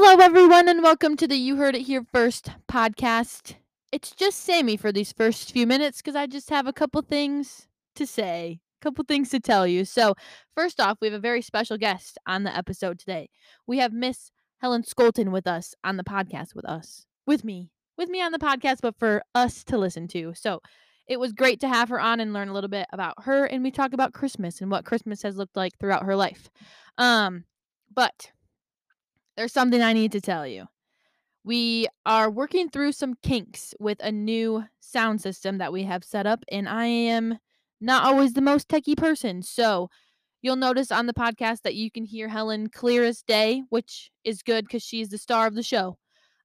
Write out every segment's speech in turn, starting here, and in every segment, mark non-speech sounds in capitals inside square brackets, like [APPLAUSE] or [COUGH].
Hello, everyone, and welcome to the You Heard It Here First podcast. It's just Sammy for these first few minutes because I just have a couple things to say, a couple things to tell you. So, first off, we have a very special guest on the episode today. We have Miss Helen Skolton with us on the podcast with us, with me, with me on the podcast, but for us to listen to. So, it was great to have her on and learn a little bit about her, and we talk about Christmas and what Christmas has looked like throughout her life. Um, but there's something I need to tell you. We are working through some kinks with a new sound system that we have set up, and I am not always the most techie person. So you'll notice on the podcast that you can hear Helen clear as day, which is good because she's the star of the show.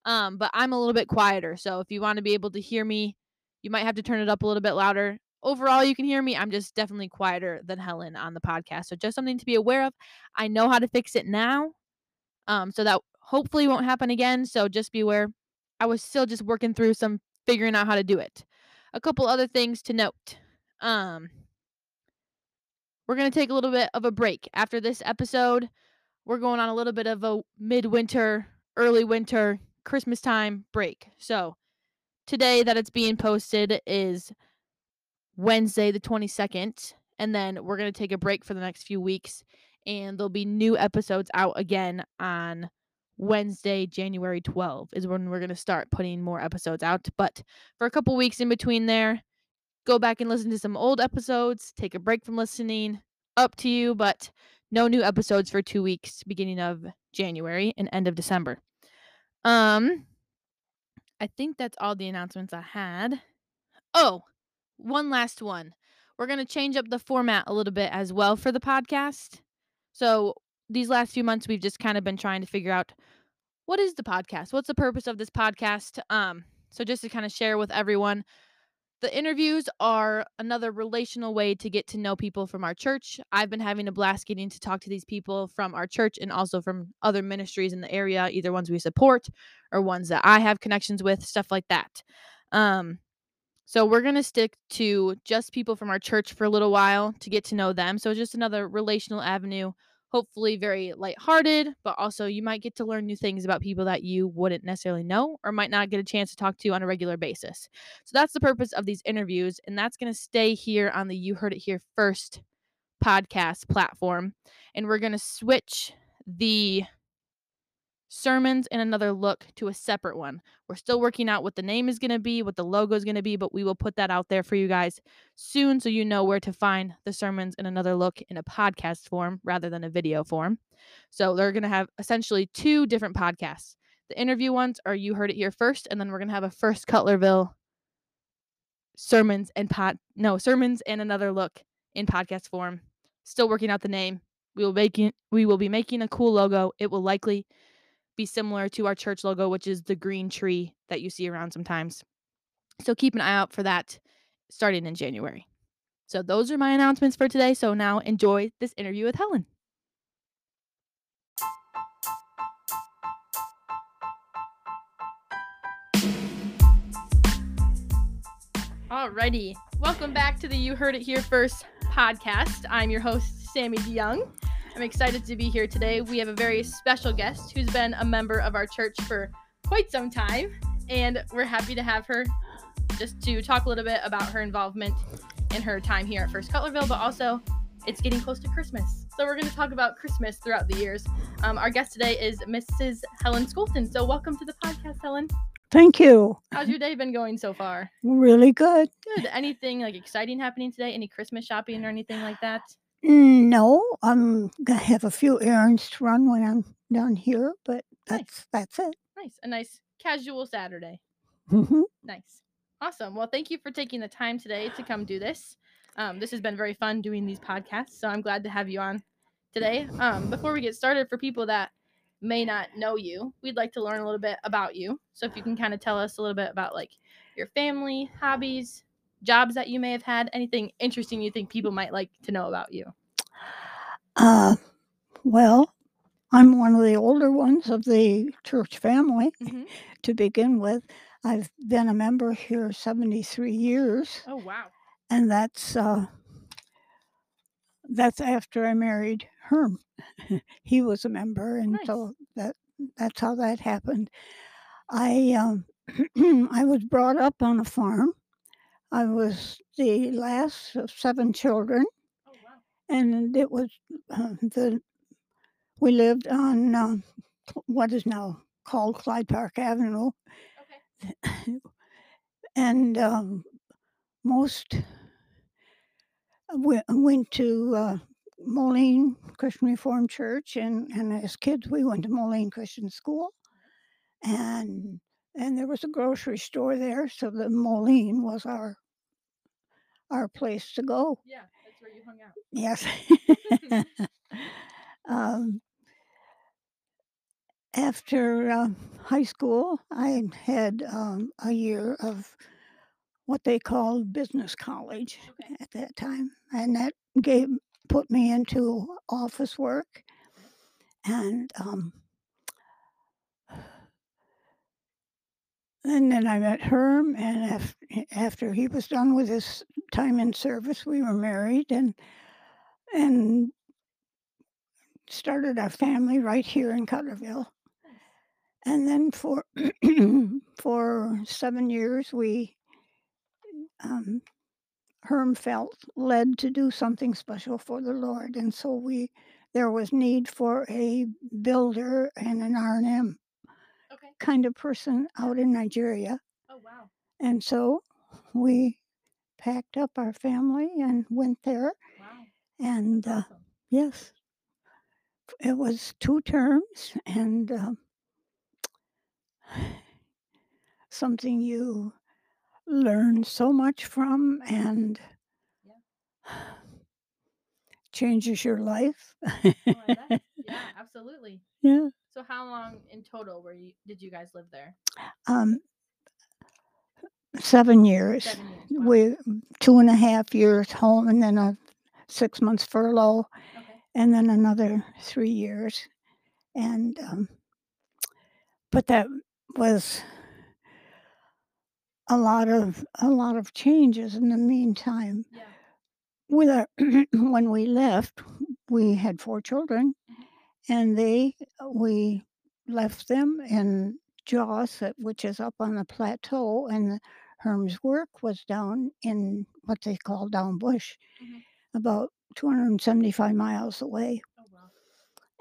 Um, but I'm a little bit quieter. So if you want to be able to hear me, you might have to turn it up a little bit louder. Overall, you can hear me. I'm just definitely quieter than Helen on the podcast. So just something to be aware of. I know how to fix it now. Um, so that hopefully won't happen again. So just be aware. I was still just working through some figuring out how to do it. A couple other things to note. Um, we're going to take a little bit of a break after this episode. We're going on a little bit of a midwinter, early winter, Christmas time break. So today that it's being posted is Wednesday, the 22nd. And then we're going to take a break for the next few weeks. And there'll be new episodes out again on Wednesday, January 12 is when we're going to start putting more episodes out. But for a couple weeks in between there, go back and listen to some old episodes, take a break from listening, up to you, but no new episodes for 2 weeks beginning of January and end of December. Um I think that's all the announcements I had. Oh, one last one. We're going to change up the format a little bit as well for the podcast. So, these last few months we've just kind of been trying to figure out what is the podcast? What's the purpose of this podcast? Um so just to kind of share with everyone, the interviews are another relational way to get to know people from our church. I've been having a blast getting to talk to these people from our church and also from other ministries in the area, either ones we support or ones that I have connections with, stuff like that. Um, so we're going to stick to just people from our church for a little while to get to know them. So just another relational avenue hopefully very lighthearted, but also you might get to learn new things about people that you wouldn't necessarily know or might not get a chance to talk to on a regular basis. So that's the purpose of these interviews, and that's going to stay here on the You Heard It Here First podcast platform. And we're going to switch the sermons and another look to a separate one. We're still working out what the name is going to be, what the logo is going to be, but we will put that out there for you guys soon so you know where to find the sermons in another look in a podcast form rather than a video form. So they're going to have essentially two different podcasts. The interview ones are you heard it here first, and then we're going to have a first Cutlerville sermons and pod no sermons and another look in podcast form. Still working out the name. We will making we will be making a cool logo. It will likely be similar to our church logo, which is the green tree that you see around sometimes. So keep an eye out for that starting in January. So those are my announcements for today. So now enjoy this interview with Helen. Alrighty. Welcome back to the You Heard It Here First podcast. I'm your host, Sammy DeYoung. I'm excited to be here today. We have a very special guest who's been a member of our church for quite some time, and we're happy to have her just to talk a little bit about her involvement in her time here at First Cutlerville, but also it's getting close to Christmas. So we're going to talk about Christmas throughout the years. Um, our guest today is Mrs. Helen Skolton. So welcome to the podcast, Helen. Thank you. How's your day been going so far? Really good. Good. Anything like exciting happening today? Any Christmas shopping or anything like that? Mm, No, I'm gonna have a few errands to run when I'm down here, but that's that's it. Nice. A nice casual Saturday. Mhm. Nice. Awesome. Well, thank you for taking the time today to come do this. Um, this has been very fun doing these podcasts, so I'm glad to have you on today. Um, before we get started, for people that may not know you, we'd like to learn a little bit about you. So if you can kind of tell us a little bit about like your family, hobbies, jobs that you may have had, anything interesting you think people might like to know about you. Uh, well, I'm one of the older ones of the church family Mhm. [LAUGHS] to begin with. I've been a member here 73 years, Oh wow. and that's uh, that's after I married Herm. [LAUGHS] he was a member, and Nice. so that that's how that happened. I, um, [CLEARS THROAT] I was brought up on a farm. I was the last of 7 children. Oh, wow. And it was, uh, the we lived on, um, what is now called Clyde Park Avenue. Okay. [LAUGHS] And, um, most we went to, uh, Moline Christian Reformed Church, and and as kids, we went to Moline Christian School. And and there was a grocery store there, so the Moline was our our place to go. Yeah, that's where you hung out. Yes. [LAUGHS] [LAUGHS] Um after, uh, high school, I had, um, a year of what they called business college Okay. at that time, and that gave put me into office work. And, um and then I met Herm, and af after he was done with his time in service, we were married and and started our family right here in Cutlerville. And then for [CLEARS THROAT] for 7 years, we um, Herm felt led to do something special for the Lord, and so we there was need for a builder and an R&M Okay. Kind of person out in Nigeria. Oh, wow. And so we packed up our family and went there, Wow. and, uh awesome. yes. It was 2 terms and, um [SIGHS] something you learn so much from and Yeah. [SIGHS] changes your life. Oh. Yeah, [LAUGHS] absolutely. Yeah. So how long in total were you did you guys live there? Um 7 years. 7 years. We 2 and a half years home and then a 6 months furlough Okay. and then another 3 years. And, um but that was a lot of a lot of changes in the meantime. Yeah. With our [CLEARS THROAT] when we left, we had 4 children, Mhm. And they we left them in Jos, uh, which is up on the plateau, and Herm's work was down in what they call down bush, Mhm. about 275 miles away. Oh, wow.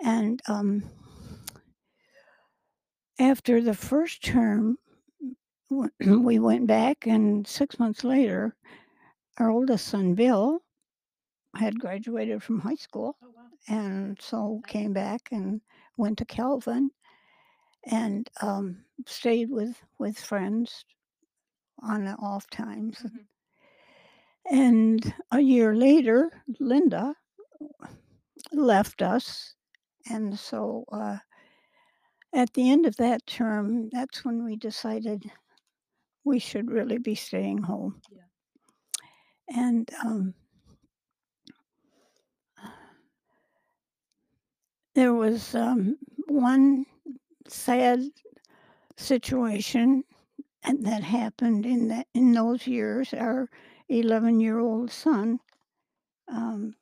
And, um after the first term, [CLEARS THROAT] we went back, and 6 months later, our oldest son, Bill, had graduated from high school, Oh, wow. and so came back and went to Calvin and, um, stayed with with friends on the off times. Mhm. And a year later, Linda left us, and so, uh at the end of that term, that's when we decided we should really be staying home. Yeah. And, um there was, um, one sad situation and that happened in that in those years. Our eleven-year-old son, um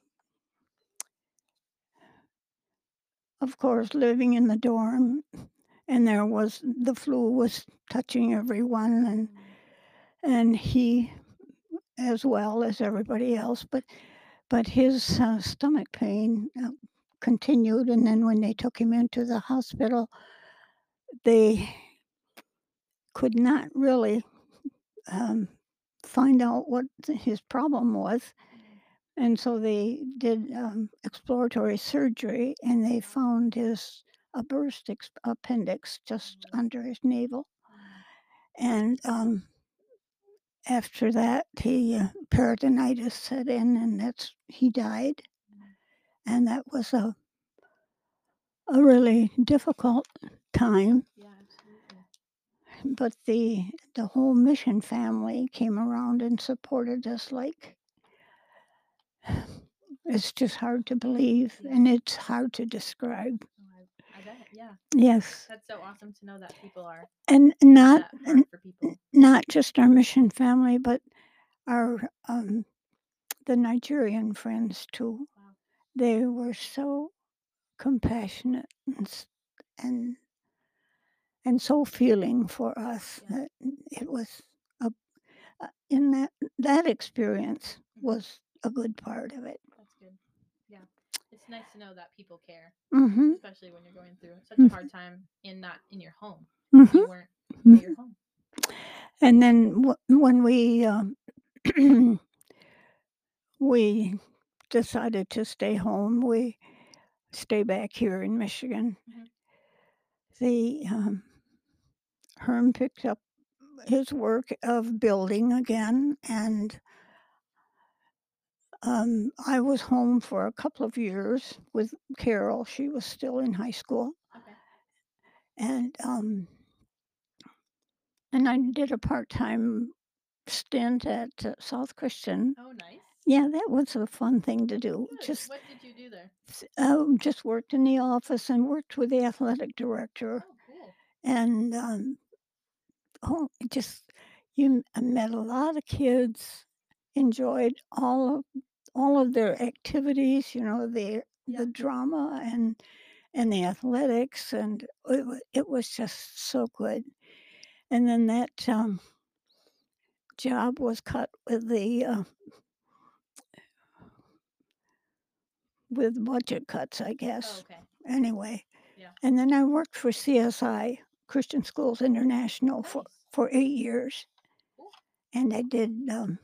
of course, living in the dorm, and there was the flu was touching everyone, and Mm. and he as well as everybody else, but but his, uh, stomach pain, uh, continued, and then when they took him into the hospital, they could not really, um, find out what his problem was, and so they did, um, exploratory surgery, and they found his a burst ex appendix just Mm. under his navel. Mm. And, um after that, he, uh peritonitis set in, and that's he died. And that was a a really difficult time. Yeah. But the the whole mission family came around and supported us like it's just hard to believe, and it's hard to describe. Oh, I I bet. Yeah. Yes. That's so awesome to know that people are And not that n hard for not just our mission family, but our, um the Nigerian friends too. They were so compassionate and and and so feeling for us Yeah. that it was a uh, in that that experience Mhm. was a good part of it. That's good. Yeah. It's nice to know that people care, Mhm. especially when you're going through such a Mhm. hard time and not in your home. Mhm. You weren't Mhm. your home. And then wh- when we um, [CLEARS THROAT] we decided to stay home, we stay back here in Michigan. Mhm. The um, Herm picked up his work of building again, and um, I was home for a couple of years with Carol. She was still in high school, Okay. and um, and I did a part time stint at uh, South Christian. Oh, nice. Yeah, that was a fun thing to do. Good. Just what did you do there? um, just worked in the office and worked with the athletic director, Oh, cool. and um, oh, just you I met a lot of kids, enjoyed all of all of their activities. You know, the Yeah. the drama and and the athletics, and it it was just so good. And then that um, job was cut with the uh, with budget cuts, I Oh, guess. okay. Anyway, Yeah. and then I worked for CSI Christian Schools International for Nice. for eight years, Cool. and I did um,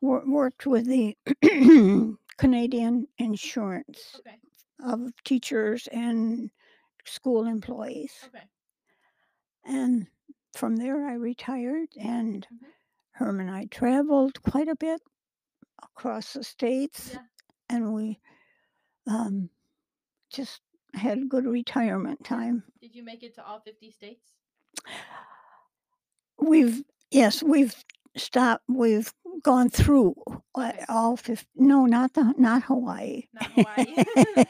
wor- worked with the [CLEARS THROAT] Canadian insurance Okay. of teachers and school employees, Okay. and from there I retired, and Mhm. Herm and I traveled quite a bit across the states, Yeah. And we um, just had a good retirement time. Did you make it to all 50 states? We've yes, we've stopped. We've gone through Okay. all fifty. No, not the not Hawaii. Not Hawaii.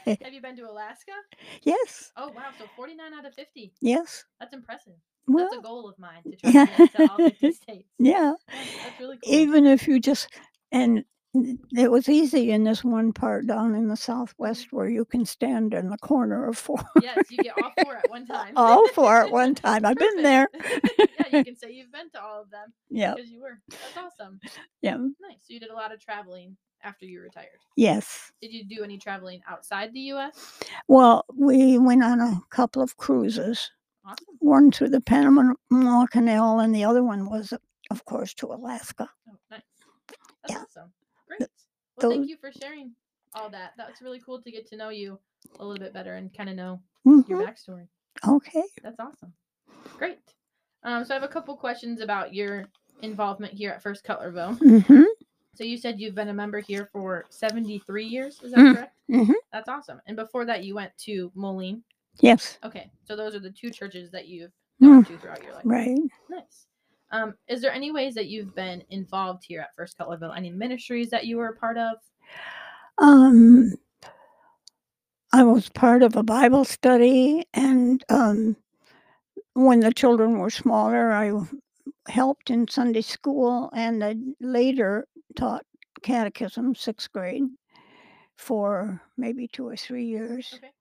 [LAUGHS] [LAUGHS] Have you been to Alaska? yes, Oh, wow. So 49 out of 50. yes. That's impressive. Well, That's a goal of mine to [LAUGHS] try to make it to all 50 states. yeah. Yeah, that's really cool. Even if you just and it was easy in this one part down in the southwest where you can stand in the corner of four. yes, you get all [LAUGHS] four at one time. all [LAUGHS] four at one time. I've been there. [LAUGHS] Yeah, you can say you've been to all of them Yeah, because you were. That's awesome. yeah. Nice. So you did a lot of traveling after you retired. Yes. Did you do any traveling outside the U.S.? Well, we went on a couple of cruises. Awesome. One to the Panama Canal, and the other one was, of course, to Alaska. Oh, nice. That's Yeah. awesome. Well, thank you for sharing all that. That's really cool to get to know you a little bit better and kind of know Mhm, your backstory. Okay. That's awesome. Great. Um, so I have a couple questions about your involvement here at First Cutlerville. hmm So you said you've been a member here for 73 years. Is that Mm, correct? mhm. That's awesome. And before that, you went to Moline. Yes. Okay. So those are the two churches that you've Mm, gone to throughout your life. Right. Nice. Um, is there any ways that you've been involved here at First Cutlerville? Any ministries that you were a part of? Um, I was part of a Bible study, and um, when the children were smaller, I helped in Sunday school, and I later taught catechism, sixth grade, for maybe two or three years. Okay.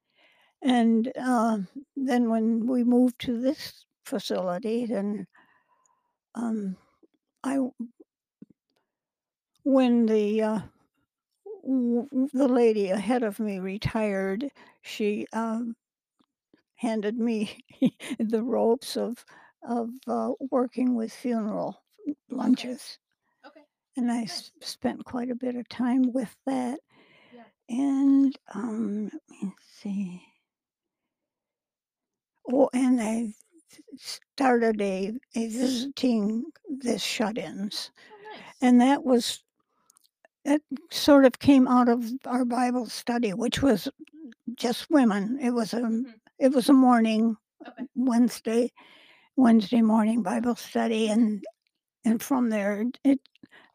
And uh, then when we moved to this facility, then um, I, when the uh, w- the lady ahead of me retired, she um, handed me [LAUGHS] the ropes of of uh, working with funeral lunches, Okay. and I Nice. s- spent quite a bit of time with that. Yeah. And um, let me see. Oh, and I started a, a visiting the shut-ins, Oh, nice. and that was it. Sort of came out of our Bible study, which was just women. It was a Mhm. it was a morning Okay. Wednesday Wednesday morning Bible study, and and from there it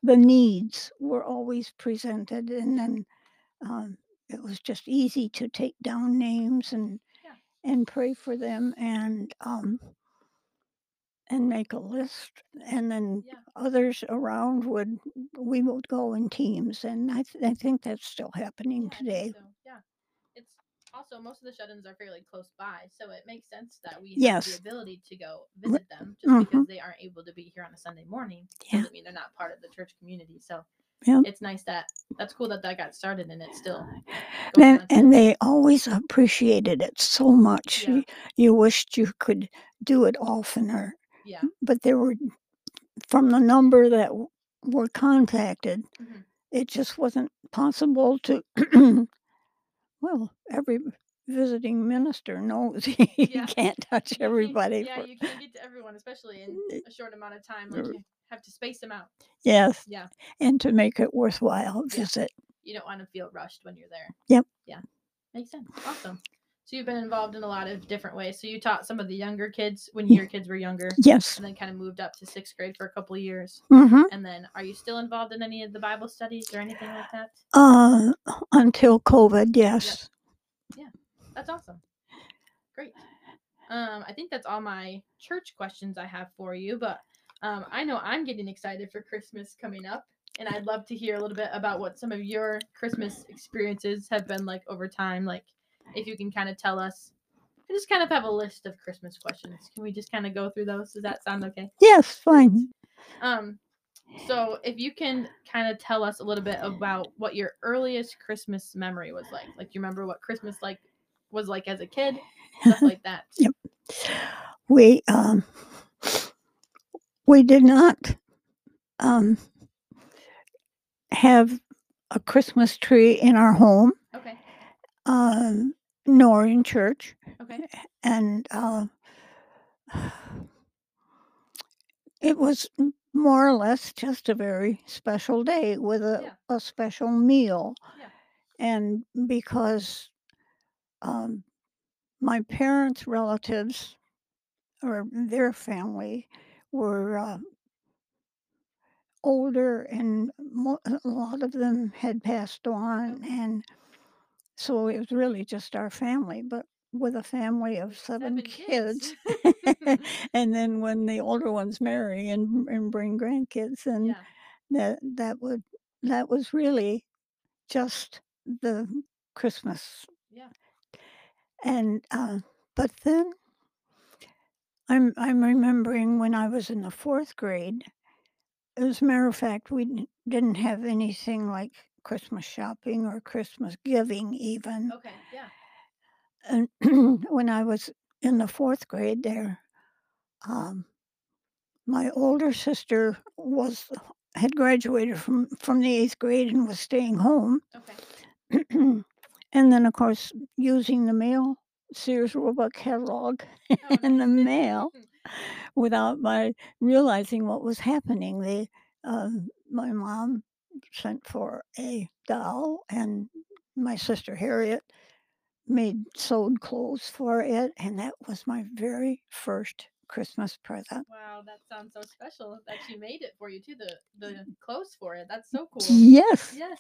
the needs were always presented, and then um, it was just easy to take down names and. And pray for them and um, and make a list, and then Yeah. others around would we would go in teams, and I th- I think that's still happening Yeah, today. so. Yeah. It's Also, most of the shut-ins are fairly close by, so it makes sense that we have the ability to go visit them just because Mhm. they aren't able to be here on a Sunday morning. Yeah. Doesn't mean they're not part of the church community. So Yep. it's nice that that's cool that that got started and it's still [SIGHS] on. and they always appreciated it so much. Yeah. You, you wished you could do it oftener, Yeah. but there were from the number that w- were contacted, Mhm. it just wasn't possible to. [CLEARS THROAT] well, every visiting minister knows [LAUGHS] he Yeah. can't touch everybody. Yeah, for- you can't get to everyone, especially in a short amount of time. Like Er. you have to space them out. yes, Yeah. and to make it worthwhile Yeah. visit. You don't want to feel rushed when you're there. Yep. Yeah. Makes sense. Awesome. So you've been involved in a lot of different ways. So you taught some of the younger kids when your kids were younger, Yes. and then kind of moved up to sixth grade for a couple of years. hmm And then, are you still involved in any of the Bible studies or anything like that? Uh, until COVID, yes. Yeah. That's awesome. Great. Um, I think that's all my church questions I have for you. But um, I know I'm getting excited for Christmas coming up, and I'd love to hear a little bit about what some of your Christmas experiences have been like over time. Like, if you can kind of tell us. I just kind of have a list of Christmas questions. Can we just kind of go through those? Does that sound okay? Yes, fine. Um, so if you can kind of tell us a little bit about what your earliest Christmas memory was like, like you remember what Christmas like was like as a kid, stuff [LAUGHS] like that. Yep. We um, we did not um, have a Christmas tree in our home, Okay. um, nor in church, Okay. and uh, it was more or less just a very special day with a, Yeah. a special meal. Yeah. And because um, my parents' relatives or their family were uh, older and mo- [LAUGHS] a lot of them had passed on and so it was really just our family but with a family of seven, Seven kids, kids. [LAUGHS] [LAUGHS] and then when the older ones marry and, and bring grandkids and Yeah. that that would that was really just the christmas Yeah. and uh, but then I'm I'm remembering when I was in the fourth grade. As a matter of fact, we didn't- didn't have anything like Christmas shopping or Christmas giving even. Okay. Yeah. And [CLEARS THROAT] when I was in the fourth grade, there, um, my older sister was had graduated from from the eighth grade and was staying home. Okay. [CLEARS THROAT] and then, of course, using the mail Sears Roebuck catalog [LAUGHS] Oh, in the mail [LAUGHS] without my realizing what was happening. They, um, my mom sent for a doll, and my sister Harriet made sewed clothes for it, and that was my very first Christmas present. Wow, that sounds so special that she made it for you too. The the clothes for it. That's so cool. Yes, Yes.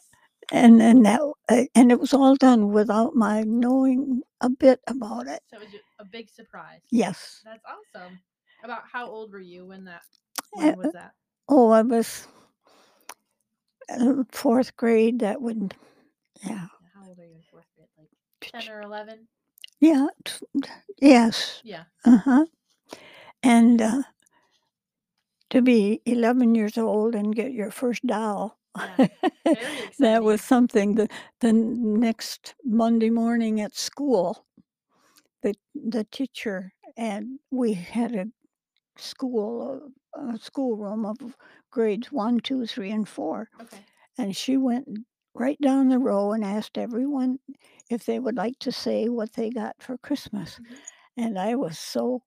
And and that uh, and it was all done without my knowing a bit about it. So it was a big surprise. Yes. That's awesome. About how old were you when that Uh, when was that? Oh, I was uh, fourth grade. That would, yeah, How old are you in fourth grade? Like ten or eleven? yeah, yes, Yeah. uh huh. And uh, to be 11 years old and get your first doll. Yeah. [LAUGHS] That was something. The the next Monday morning at school, the the teacher and we had a school a schoolroom of grades one, two, three, and four. Okay. And she went right down the row and asked everyone if they would like to say what they got for Christmas. Mhm. And I was so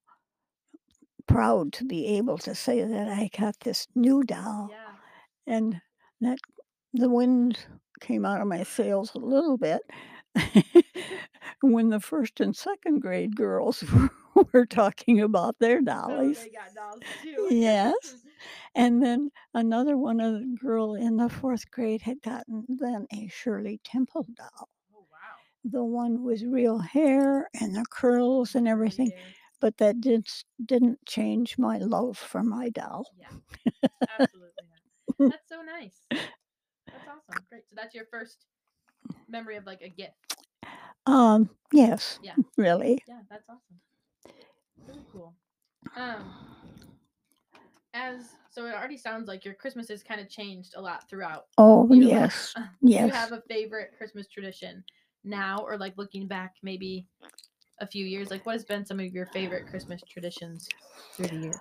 proud to be able to say that I got this new doll. Yeah. And that the wind came out of my sails a little bit [LAUGHS] when the first and second grade girls [LAUGHS] were talking about their So dollies. got dolls. [LAUGHS] Yes. And then another one of the girl in the fourth grade had gotten then a Shirley Temple doll. oh wow. The one with real hair and the curls and oh, everything, there. but that did, didn't change my love for my doll. Yeah. Absolutely. That's so nice. That's awesome. Great. So that's your first memory of like a gift. Um, yes, Yeah. [LAUGHS] really. Yeah, that's awesome. Really cool. Um, as so, it already sounds like your Christmas has kind of changed a lot throughout. Oh, life. yes, [LAUGHS] Do you yes. have a favorite Christmas tradition now, or like looking back maybe a few years? Like, what has been some of your favorite Christmas traditions through the years?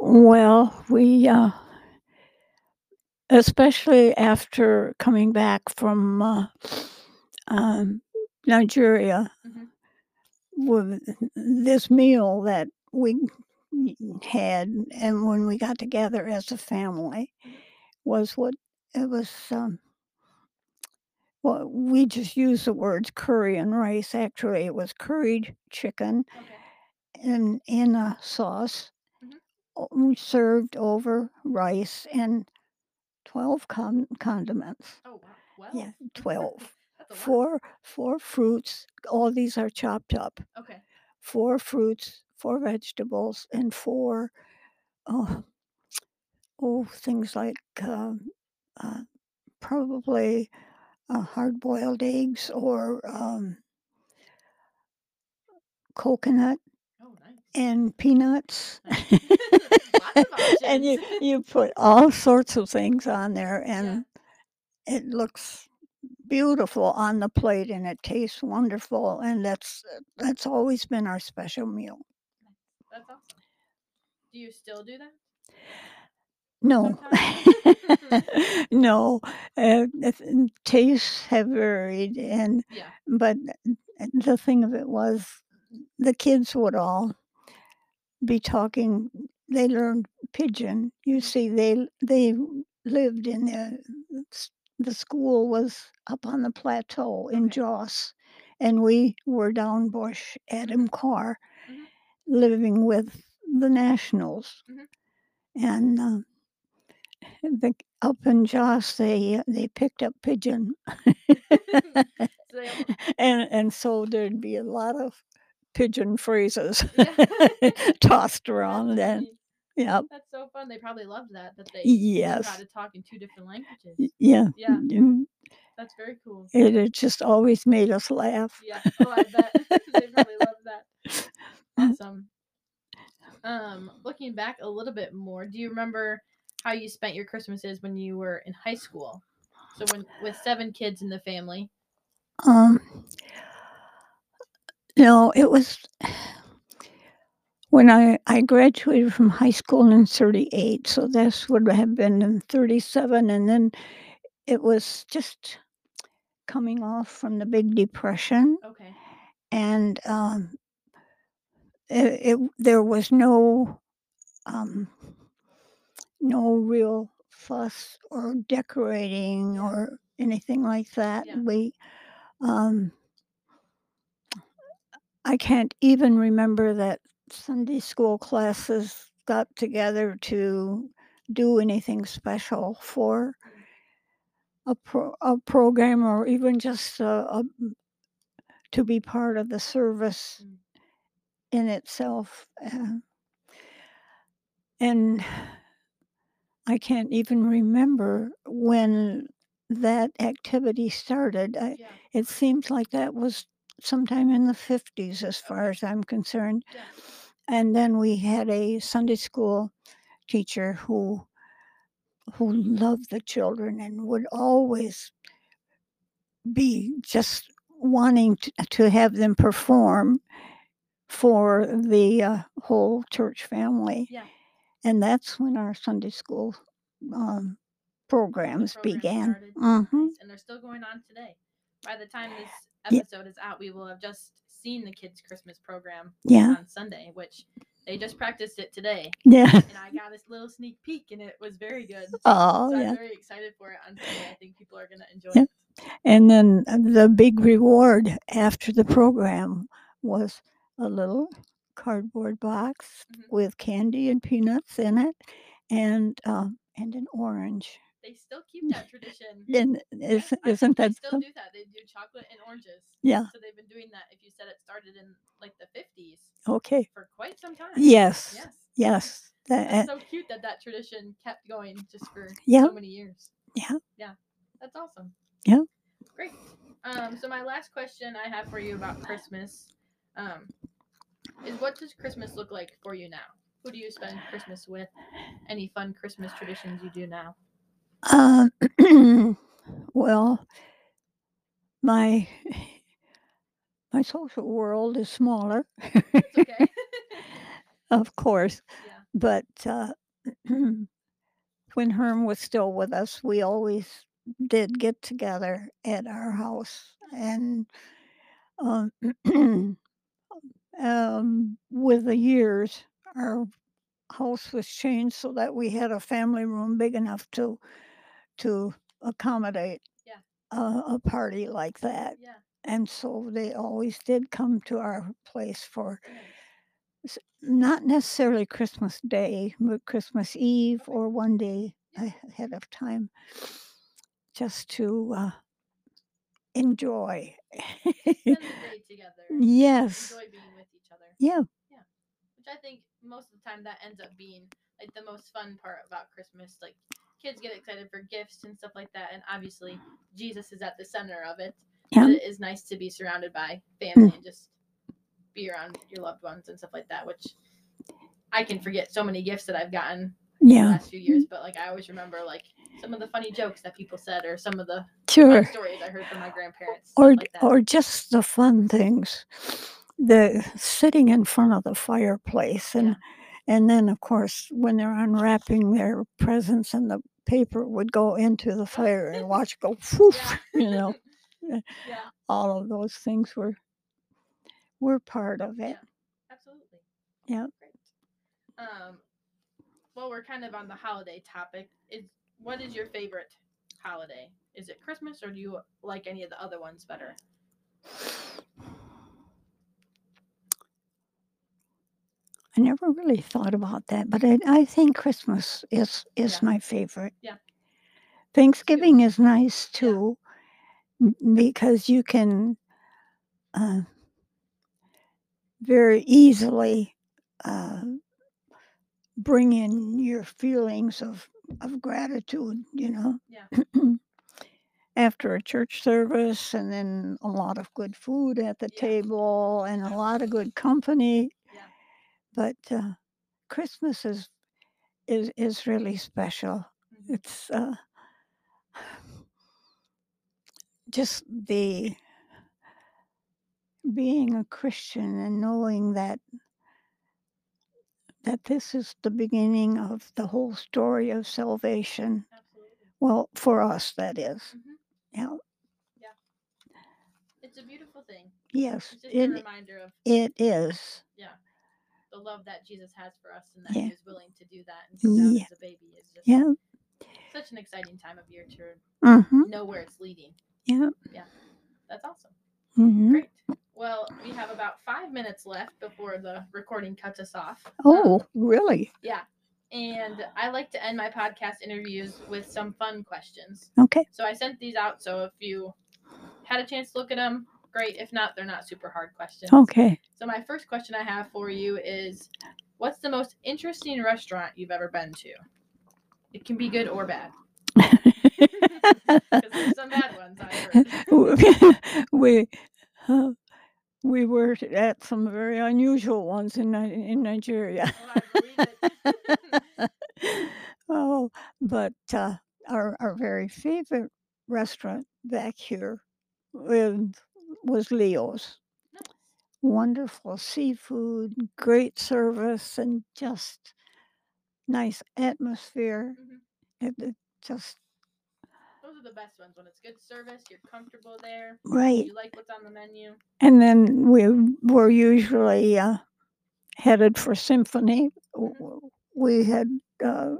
Well, we, uh, especially after coming back from uh, um, Nigeria, Mhm. with this meal that we had, and when we got together as a family, was what it was. Um, well, we just used the words curry and rice. Actually, it was curried chicken Okay. in in a sauce, Mhm. served over rice and twelve con- condiments. Oh wow. Well. Yeah, [LAUGHS] twelve. That's a lot. Four four fruits. All these are chopped up. Okay. Four fruits, four vegetables, and four oh, oh things like um, uh, probably uh, hard boiled eggs or um, coconut Oh, nice. and peanuts. Nice. [LAUGHS] [LAUGHS] And you you put all sorts of things on there Yeah. and it looks beautiful on the plate and it tastes wonderful and that's that's always been our special meal That's awesome. Do you still do that? no [LAUGHS] no uh, tastes have varied and Yeah. but the thing of it was the kids would all be talking they learned pidgin you see they they lived in the the school was up on the plateau in Okay. Jos and we were down Bush Adam Carr Mhm. living with the Nationals Mhm. and um, the, up in Jos they uh, they picked up pidgin [LAUGHS] So they almo- [LAUGHS] and and so there'd be a lot of pidgin phrases [LAUGHS] tossed around funny. Yeah That's so fun. They probably loved that. That they yes to talk in two different languages. yeah Yeah. mm, That's very cool. it, it just always made us laugh Yeah. Oh, I bet they probably love that. [LAUGHS] Awesome. Um, looking back a little bit more, do you remember how you spent your Christmases when you were in high school? So when with seven kids in the family. um no it was when I, I graduated from high school in 38 so this would have been in 37 and then it was just coming off from the big depression Okay. and um, it, it there was no um, no real fuss or decorating or anything like that. Yeah. We um, I can't even remember that Sunday school classes got together to do anything special for a pro- a program or even just a, a to be part of the service Mm. in itself. Uh, and I can't even remember when that activity started. I, Yeah. it seems like that was sometime in the 50s, as far as I'm concerned. Yeah. And then we had a Sunday school teacher who who loved the children and would always be just wanting to, to have them perform for the uh, whole church family. Yeah. And that's when our Sunday school um, programs program began. started. hmm And they're still going on today. By the time this Yeah. episode is out, we will have just seen the kids' Christmas program Yeah, on Sunday, which they just practiced it today. yeah. And I got this little sneak peek, and it was very good. [LAUGHS] Oh, so yeah. I'm very excited for it on Sunday. I think people are going to enjoy Yeah. it. And then the big reward after the program was a little cardboard box Mhm. with candy and peanuts in it, and um, and an orange. They still keep that tradition. [LAUGHS] And Yeah, I isn't think they still do that? They do chocolate and oranges. Yeah. So they've been doing that. If you said it started in like the 50s okay? for quite some time. Yes, Yes. yes. That, That's uh, so cute that that tradition kept going just for Yeah. so many years. Yeah. Yeah. That's awesome. Yeah. Great. Um, so my last question I have for you about Christmas, um, is what does Christmas look like for you now? Who do you spend Christmas with? Any fun Christmas traditions you do now? Um, [CLEARS THROAT] well, my my social world is smaller, okay. [LAUGHS] of course, yeah. but uh, [CLEARS THROAT] when Herm was still with us, we always did get together at our house, and um, [CLEARS THROAT] um, with the years, our house was changed so that we had a family room big enough to to accommodate Yeah. a, a party like that. Yeah. And so they always did come to our place for not necessarily Christmas Day, but Christmas Eve Okay. or one day ahead of time, just to uh, enjoy. Spend [LAUGHS] the day together. yes. Enjoy being with each other. Yeah. Which I think most of the time that ends up being like the most fun part about Christmas. Like kids get excited for gifts and stuff like that, and obviously Jesus is at the center of it. Yeah. It is nice to be surrounded by family mm. and just be around your loved ones and stuff like that. Which I can forget so many gifts that I've gotten the Yeah. last few years, but like I always remember like some of the funny jokes that people said or some of the Sure. stories I heard from my grandparents. or like or just the fun things the sitting in front of the fireplace and Yeah. And then of course when they're unwrapping their presents and the paper would go into the fire and watch it go [LAUGHS] poof Yeah. [LAUGHS] you know yeah, all of those things were were part of it absolutely. Yeah. Great. Um, well, we're kind of on the holiday topic. Is what is your favorite holiday? Is it Christmas or do you like any of the other ones better? I never really thought about that but i, I think christmas is is Yeah. my favorite Yeah. thanksgiving is nice too m- because you can uh, very easily uh, bring in your feelings of of gratitude you know Yeah. [CLEARS THROAT] after a church service and then a lot of good food at the Yeah. table and a lot of good company Yeah. But uh, christmas is is is really special Mhm. it's uh, just the being a christian and knowing that that this is the beginning of the whole story of salvation Absolutely. well for us that is Mhm. yeah It's a beautiful thing. yes It's just a reminder of it is the love that Jesus has for us and that Yeah. He was willing to do that and Yeah. as a baby is just yeah such an exciting time of year to hmm know where it's leading. yeah Yeah. That's awesome. hmm Great. Well, we have about five minutes left before the recording cuts us off. Um, oh really yeah. And I like to end my podcast interviews with some fun questions. okay So I sent these out. So if you had a chance to look at them, great. If not, they're not super hard questions. okay So my first question I have for you is what's the most interesting restaurant you've ever been to? It can be good or bad. [LAUGHS] Because there's some bad ones [LAUGHS] we uh, we were at some very unusual ones in in Nigeria. Oh, I believe it. [LAUGHS] oh, but uh, our our very favorite restaurant back here was, was Leo's. Wonderful seafood, great service, and just nice atmosphere. Mhm. It, it just Those are the best ones when it's good service, you're comfortable there, right. you like what's on the menu. And then we were usually uh, headed for symphony. W- We had uh,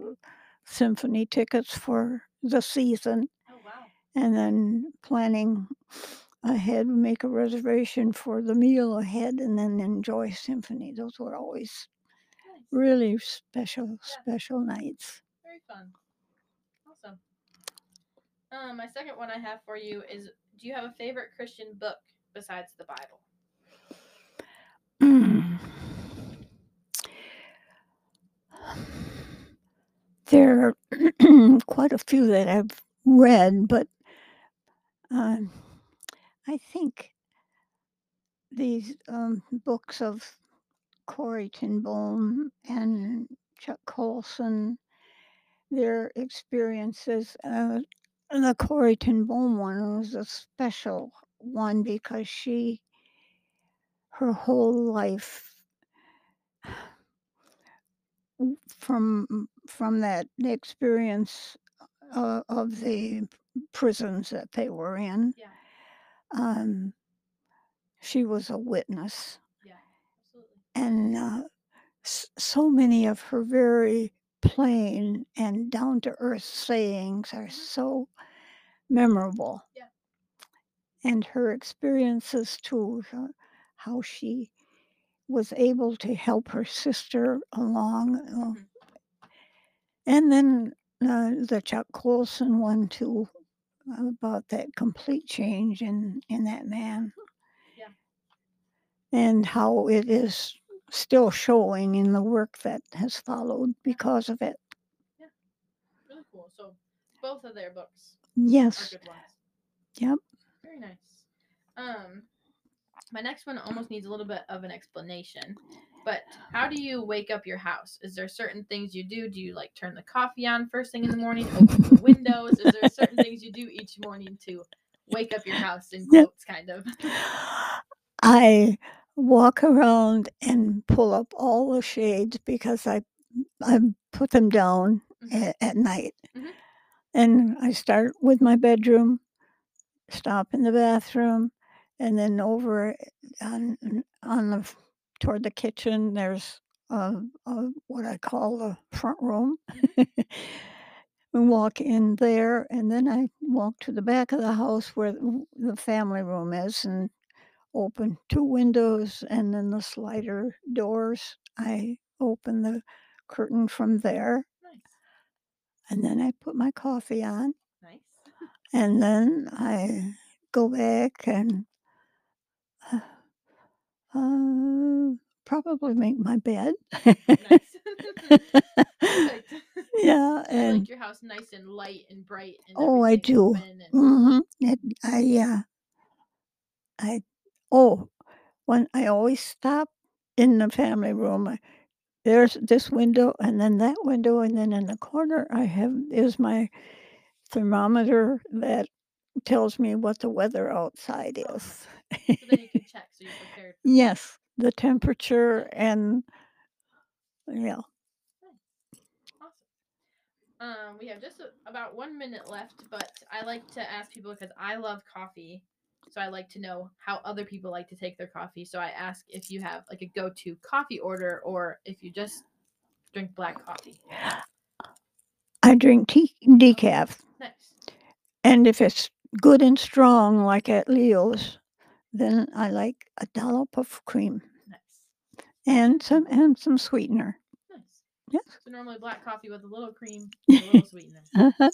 symphony tickets for the season, Oh wow. and then planning ahead, make a reservation for the meal ahead, and then enjoy symphony. Those were always Nice. really special, special nights. Very fun. Awesome. Um, my second one I have for you is do you have a favorite Christian book besides the Bible? Mm. [CLEARS THROAT] There are [CLEARS THROAT] quite a few that I've read, but um, I think these um, books of Corrie ten and Chuck Colson, their experiences. Uh, the Corrie ten one was a special one because she, her whole life, from from that experience uh, of the prisons that they were in, Yeah. Um, she was a witness Yeah. And uh, s- so many of her very plain and down to earth sayings are so memorable. Yeah. And her experiences too, how she was able to help her sister along. uh, Mhm. And then uh, the Chuck Colson one too, about that complete change in, in that man. Yeah. And how it is still showing in the work that has followed because of it. Yeah. Really cool. So both of their books are Yes. good ones. Yep. Very nice. Um, my next one almost needs a little bit of an explanation. But how do you wake up your house? Is there certain things you do? Do you like turn the coffee on first thing in the morning, open the [LAUGHS] windows? Is there certain things you do each morning to wake up your house in quotes, kind of? I walk around and pull up all the shades because I I put them down Mhm. at, at night. Mhm. And I start with my bedroom, stop in the bathroom, and then over on on the toward the kitchen there's uh, uh, what I call the front room. [LAUGHS] we walk in there, and then I walk to the back of the house where the family room is, and open two windows, and then the slider doors. I open the curtain from there, Nice. and then I put my coffee on, Nice. and then I go back and uh, probably make my bed. [LAUGHS] [LAUGHS] Yeah, and like your house nice and light and bright and Oh, I do. and mhm, it, I uh, I oh, when I always stop in the family room. I, there's this window, and then that window, and then in the corner I have is my thermometer that tells me what the weather outside Oh, is. so then you can [LAUGHS] check so you're prepared. yes, the temperature and yeah. Awesome. Um, we have just a, about one minute left, but I like to ask people because I love coffee, so I like to know how other people like to take their coffee. So I ask if you have like a go-to coffee order, or if you just drink black coffee. I drink tea decaf, Nice. and if it's good and strong, like at Leo's, then I like a dollop of cream. Nice. And some mm-hmm. and some sweetener. Nice. Yes. So normally black coffee with a little cream, a little [LAUGHS] sweetener. uh-huh.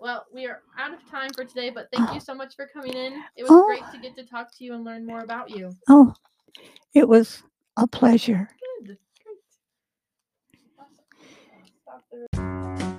Well, we are out of time for today, but thank you oh. so much for coming in. It was oh. great to get to talk to you and learn more about you. Oh, it was a pleasure. Good. Great. Awesome.